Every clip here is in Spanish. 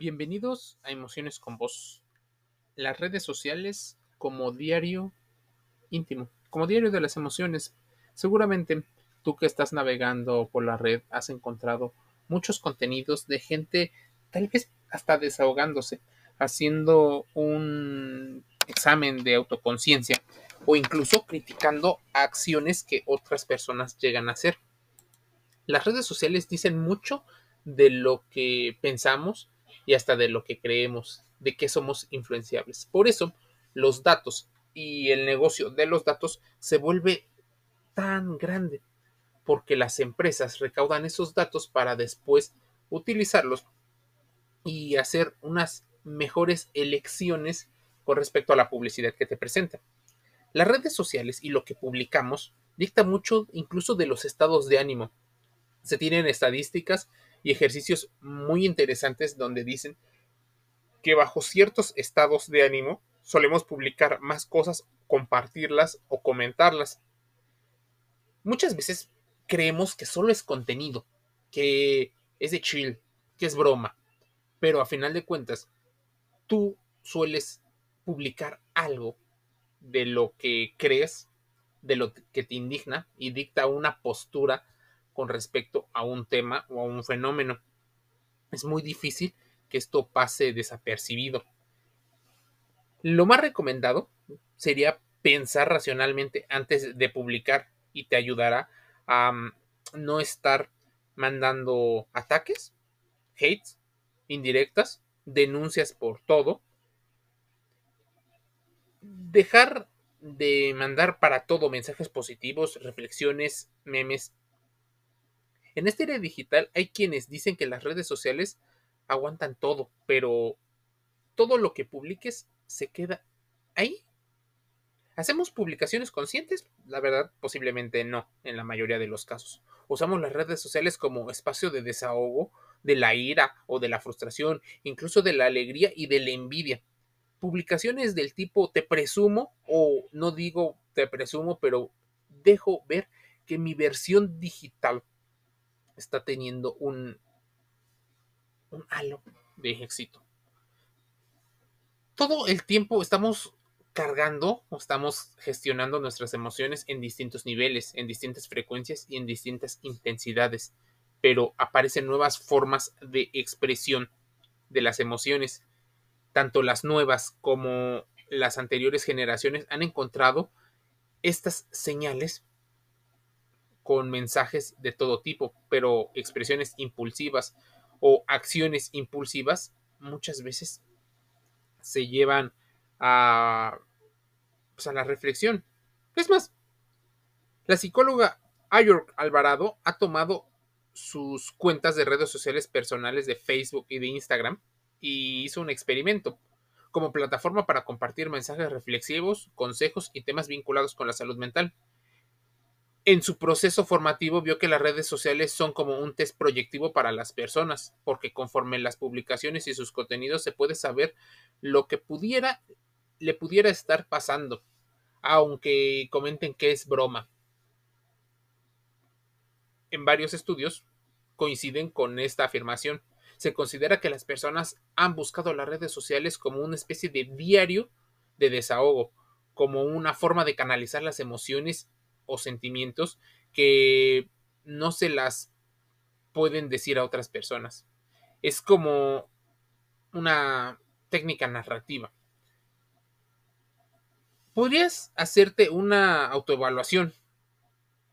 Bienvenidos a Emociones con Vos. Las redes sociales como diario íntimo, como diario de las emociones. Seguramente tú que estás navegando por la red has encontrado muchos contenidos de gente tal vez hasta desahogándose, haciendo un examen de autoconciencia o incluso criticando acciones que otras personas llegan a hacer. Las redes sociales dicen mucho de lo que pensamos y hasta de lo que creemos, de que somos influenciables. Por eso, los datos y el negocio de los datos se vuelve tan grande, porque las empresas recaudan esos datos para después utilizarlos y hacer unas mejores elecciones con respecto a la publicidad que te presenta. Las redes sociales y lo que publicamos dicta mucho incluso de los estados de ánimo. Se tienen estadísticas y ejercicios muy interesantes donde dicen que bajo ciertos estados de ánimo solemos publicar más cosas, compartirlas o comentarlas. Muchas veces creemos que solo es contenido, que es de chill, que es broma, pero a final de cuentas tú sueles publicar algo de lo que crees, de lo que te indigna y dicta una postura con respecto a un tema o a un fenómeno. Es muy difícil que esto pase desapercibido. Lo más recomendado sería pensar racionalmente antes de publicar y te ayudará a mm, no estar mandando ataques, hates, indirectas, denuncias por todo. Dejar de mandar para todo mensajes positivos, reflexiones, memes en este era digital hay quienes dicen que las redes sociales aguantan todo, pero todo lo que publiques se queda ahí. ¿Hacemos publicaciones conscientes? La verdad, posiblemente no, en la mayoría de los casos. Usamos las redes sociales como espacio de desahogo de la ira o de la frustración, incluso de la alegría y de la envidia. Publicaciones del tipo te presumo o no digo te presumo, pero dejo ver que mi versión digital está teniendo un, halo de éxito. Todo el tiempo estamos cargando o estamos gestionando nuestras emociones en distintos niveles, en distintas frecuencias y en distintas intensidades, pero aparecen nuevas formas de expresión de las emociones. Tanto las nuevas como las anteriores generaciones han encontrado estas señales con mensajes de todo tipo, pero expresiones impulsivas o acciones impulsivas muchas veces se llevan a, pues, la reflexión. Es más, la psicóloga Ayork Alvarado ha tomado sus cuentas de redes sociales personales de Facebook y de Instagram y hizo un experimento como plataforma para compartir mensajes reflexivos, consejos y temas vinculados con la salud mental en su proceso formativo vio que las redes sociales son como un test proyectivo para las personas, porque conforme las publicaciones y sus contenidos se puede saber lo que le pudiera estar pasando, aunque comenten que es broma. En varios estudios coinciden con esta afirmación. Se considera que las personas han buscado las redes sociales como una especie de diario de desahogo, como una forma de canalizar las emociones o sentimientos que no se las pueden decir a otras personas. Es como una técnica narrativa. Podrías hacerte una autoevaluación,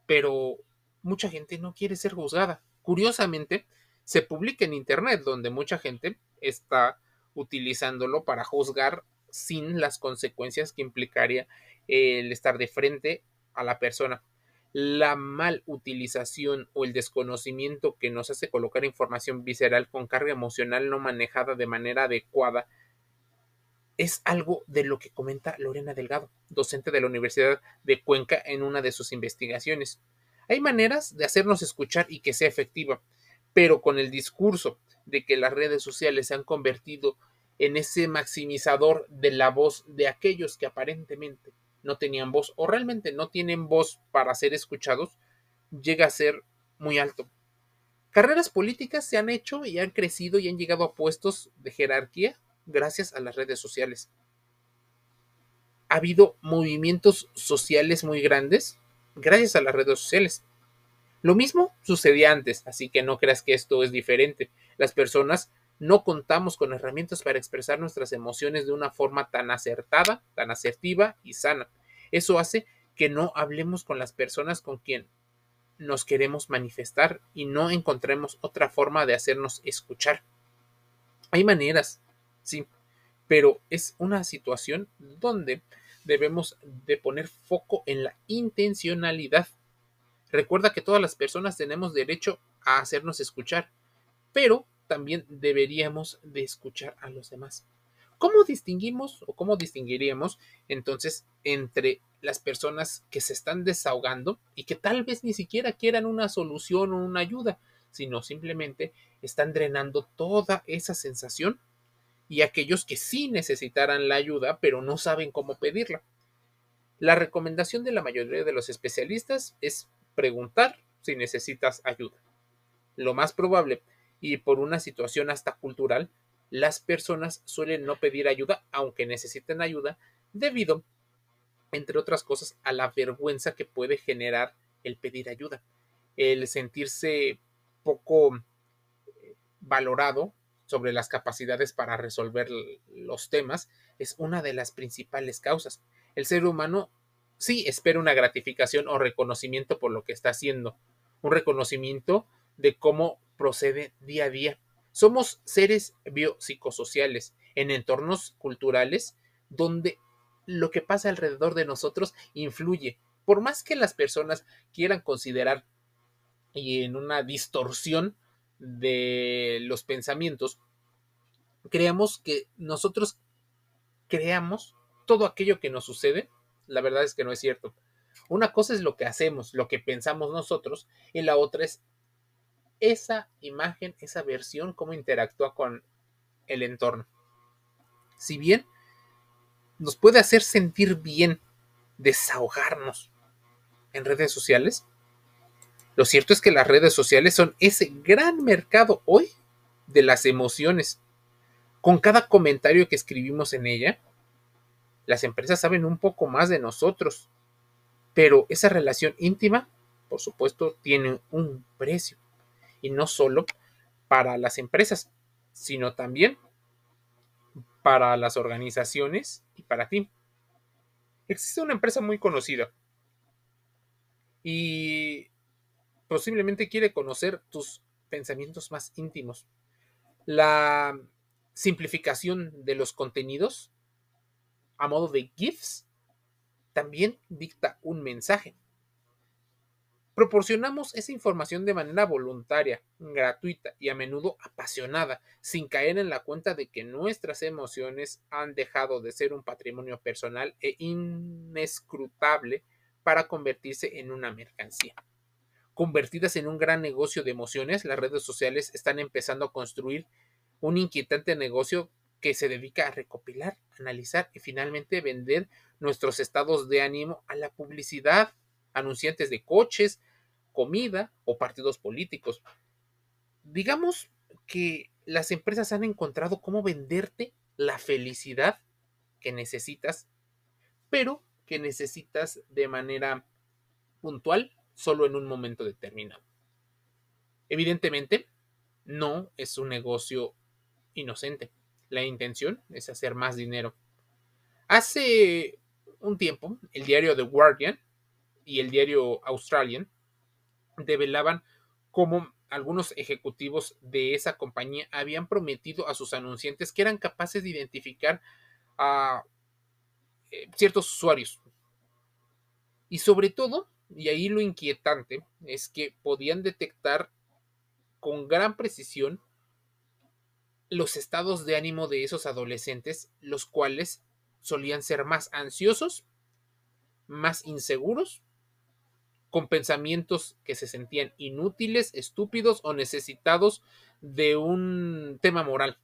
pero mucha gente no quiere ser juzgada. Curiosamente, se publica en Internet, donde mucha gente está utilizándolo para juzgar sin las consecuencias que implicaría el estar de frente a la persona. La mal utilización o el desconocimiento que nos hace colocar información visceral con carga emocional no manejada de manera adecuada es algo de lo que comenta Lorena Delgado, docente de la Universidad de Cuenca en una de sus investigaciones. Hay maneras de hacernos escuchar y que sea efectiva, pero con el discurso de que las redes sociales se han convertido en ese maximizador de la voz de aquellos que aparentemente no tenían voz o realmente no tienen voz para ser escuchados, llega a ser muy alto. Carreras políticas se han hecho y han crecido y han llegado a puestos de jerarquía gracias a las redes sociales. Ha habido movimientos sociales muy grandes gracias a las redes sociales. Lo mismo sucedía antes, así que no creas que esto es diferente. Las personas no contamos con herramientas para expresar nuestras emociones de una forma tan acertada, tan asertiva y sana. Eso hace que no hablemos con las personas con quien nos queremos manifestar y no encontremos otra forma de hacernos escuchar. Hay maneras, sí, pero es una situación donde debemos de poner foco en la intencionalidad. Recuerda que todas las personas tenemos derecho a hacernos escuchar, pero también deberíamos de escuchar a los demás. ¿Cómo distinguimos o cómo distinguiríamos entonces entre las personas que se están desahogando y que tal vez ni siquiera quieran una solución o una ayuda, sino simplemente están drenando toda esa sensación y aquellos que sí necesitaran la ayuda pero no saben cómo pedirla? La recomendación de la mayoría de los especialistas es preguntar si necesitas ayuda. Lo más probable, y por una situación hasta cultural, las personas suelen no pedir ayuda aunque necesiten ayuda debido, entre otras cosas, a la vergüenza que puede generar el pedir ayuda, el sentirse poco eh, valorado sobre las capacidades para resolver los temas es una de las principales causas. El ser humano sí espera una gratificación o reconocimiento por lo que está haciendo, un reconocimiento de cómo procede día a día. Somos seres biopsicosociales en entornos culturales donde lo que pasa alrededor de nosotros influye. Por más que las personas quieran considerar y en una distorsión de los pensamientos, creamos que nosotros creamos todo aquello que nos sucede, la verdad es que no es cierto. Una cosa es lo que hacemos, lo que pensamos nosotros, y la otra es esa imagen, esa versión, cómo interactúa con el entorno. Si bien nos puede hacer sentir bien desahogarnos en redes sociales, lo cierto es que las redes sociales son ese gran mercado hoy de las emociones. Con cada comentario que escribimos en ella, las empresas saben un poco más de nosotros, pero esa relación íntima, por supuesto, tiene un precio y no solo para las empresas, sino también para las organizaciones y para ti. Existe una empresa muy conocida y posiblemente quiere conocer tus pensamientos más íntimos. La simplificación de los contenidos a modo de GIFs también dicta un mensaje. Proporcionamos esa información de manera voluntaria, gratuita y a menudo apasionada, sin caer en la cuenta de que nuestras emociones han dejado de ser un patrimonio personal e inescrutable para convertirse en una mercancía. Convertidas en un gran negocio de emociones, las redes sociales están empezando a construir un inquietante negocio que se dedica a recopilar, analizar y finalmente vender nuestros estados de ánimo a la publicidad, anunciantes de coches, comida o partidos políticos. Digamos que las empresas han encontrado cómo venderte la felicidad que necesitas, pero que necesitas de manera puntual solo en un momento determinado. Evidentemente, no es un negocio inocente. La intención es hacer más dinero. Hace un tiempo, el diario The Guardian y el diario Australian develaban cómo algunos ejecutivos de esa compañía habían prometido a sus anunciantes que eran capaces de identificar a eh, ciertos usuarios. Y sobre todo, y ahí lo inquietante, es que podían detectar con gran precisión los estados de ánimo de esos adolescentes, los cuales solían ser más ansiosos, más inseguros con pensamientos que se sentían inútiles, estúpidos o necesitados de un tema moral.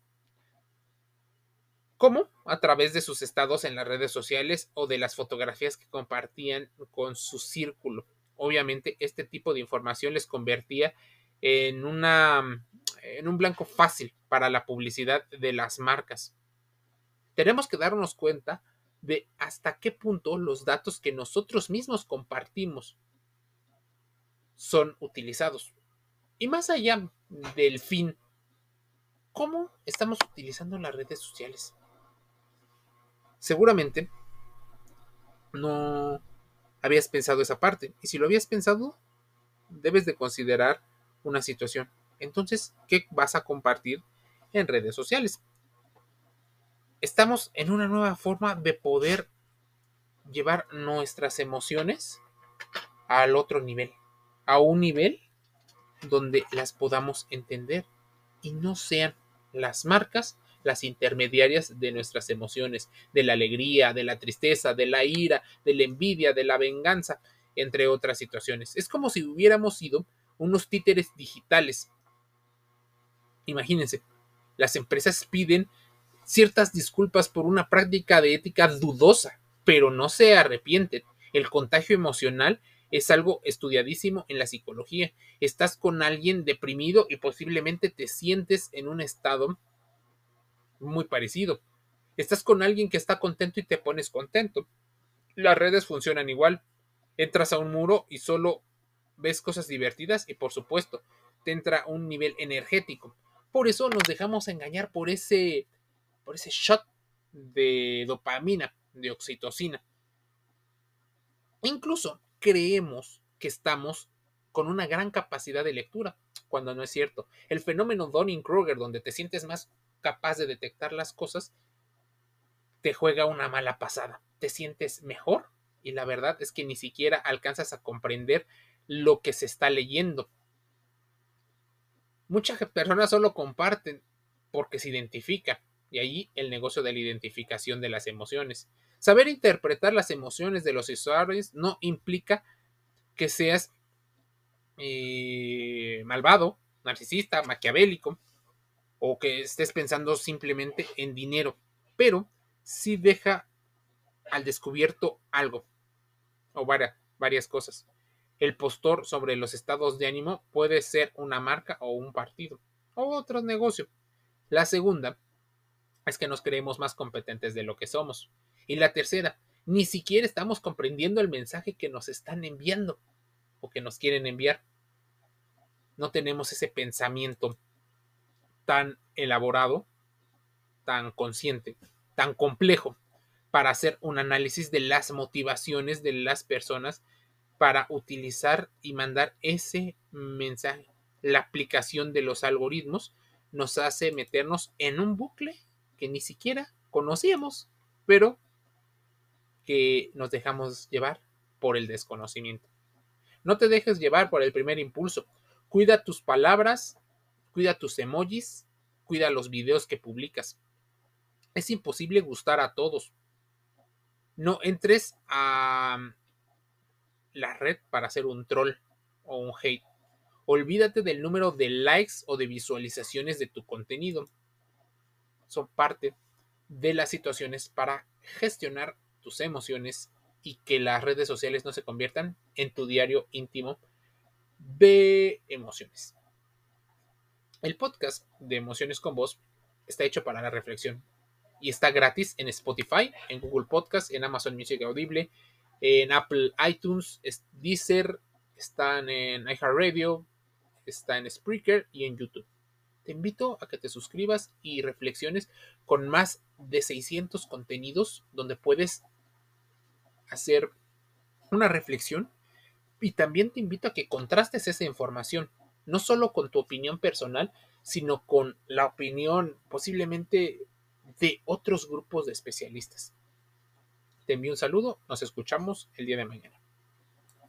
¿Cómo? A través de sus estados en las redes sociales o de las fotografías que compartían con su círculo. Obviamente este tipo de información les convertía en, una, en un blanco fácil para la publicidad de las marcas. Tenemos que darnos cuenta de hasta qué punto los datos que nosotros mismos compartimos son utilizados. Y más allá del fin, ¿cómo estamos utilizando las redes sociales? Seguramente no habías pensado esa parte. Y si lo habías pensado, debes de considerar una situación. Entonces, ¿qué vas a compartir en redes sociales? Estamos en una nueva forma de poder llevar nuestras emociones al otro nivel, a un nivel donde las podamos entender y no sean las marcas las intermediarias de nuestras emociones, de la alegría, de la tristeza, de la ira, de la envidia, de la venganza, entre otras situaciones. Es como si hubiéramos sido unos títeres digitales. Imagínense, las empresas piden ciertas disculpas por una práctica de ética dudosa, pero no se arrepienten. El contagio emocional es algo estudiadísimo en la psicología. Estás con alguien deprimido y posiblemente te sientes en un estado muy parecido. Estás con alguien que está contento y te pones contento. Las redes funcionan igual. Entras a un muro y solo ves cosas divertidas y por supuesto te entra un nivel energético. Por eso nos dejamos engañar por ese por ese shot de dopamina, de oxitocina. Incluso creemos que estamos con una gran capacidad de lectura, cuando no es cierto. El fenómeno Donning-Kruger, donde te sientes más capaz de detectar las cosas, te juega una mala pasada. Te sientes mejor y la verdad es que ni siquiera alcanzas a comprender lo que se está leyendo. Muchas personas solo comparten porque se identifica y ahí el negocio de la identificación de las emociones. Saber interpretar las emociones de los usuarios no implica que seas eh, malvado, narcisista, maquiavélico o que estés pensando simplemente en dinero, pero sí deja al descubierto algo o varias, varias cosas. El postor sobre los estados de ánimo puede ser una marca o un partido o otro negocio. La segunda es que nos creemos más competentes de lo que somos. Y la tercera, ni siquiera estamos comprendiendo el mensaje que nos están enviando o que nos quieren enviar. No tenemos ese pensamiento tan elaborado, tan consciente, tan complejo para hacer un análisis de las motivaciones de las personas para utilizar y mandar ese mensaje. La aplicación de los algoritmos nos hace meternos en un bucle que ni siquiera conocíamos, pero que nos dejamos llevar por el desconocimiento. No te dejes llevar por el primer impulso. Cuida tus palabras cuida tus emojis, cuida los videos que publicas. Es imposible gustar a todos. No entres a la red para hacer un troll o un hate. Olvídate del número de likes o de visualizaciones de tu contenido. Son parte de las situaciones para gestionar tus emociones y que las redes sociales no se conviertan en tu diario íntimo de emociones. El podcast de Emociones con Voz está hecho para la reflexión y está gratis en Spotify, en Google Podcast, en Amazon Music Audible, en Apple iTunes, Deezer, están en iHeartRadio, está en Spreaker y en YouTube. Te invito a que te suscribas y reflexiones con más de 600 contenidos donde puedes hacer una reflexión y también te invito a que contrastes esa información no solo con tu opinión personal, sino con la opinión posiblemente de otros grupos de especialistas. Te envío un saludo, nos escuchamos el día de mañana.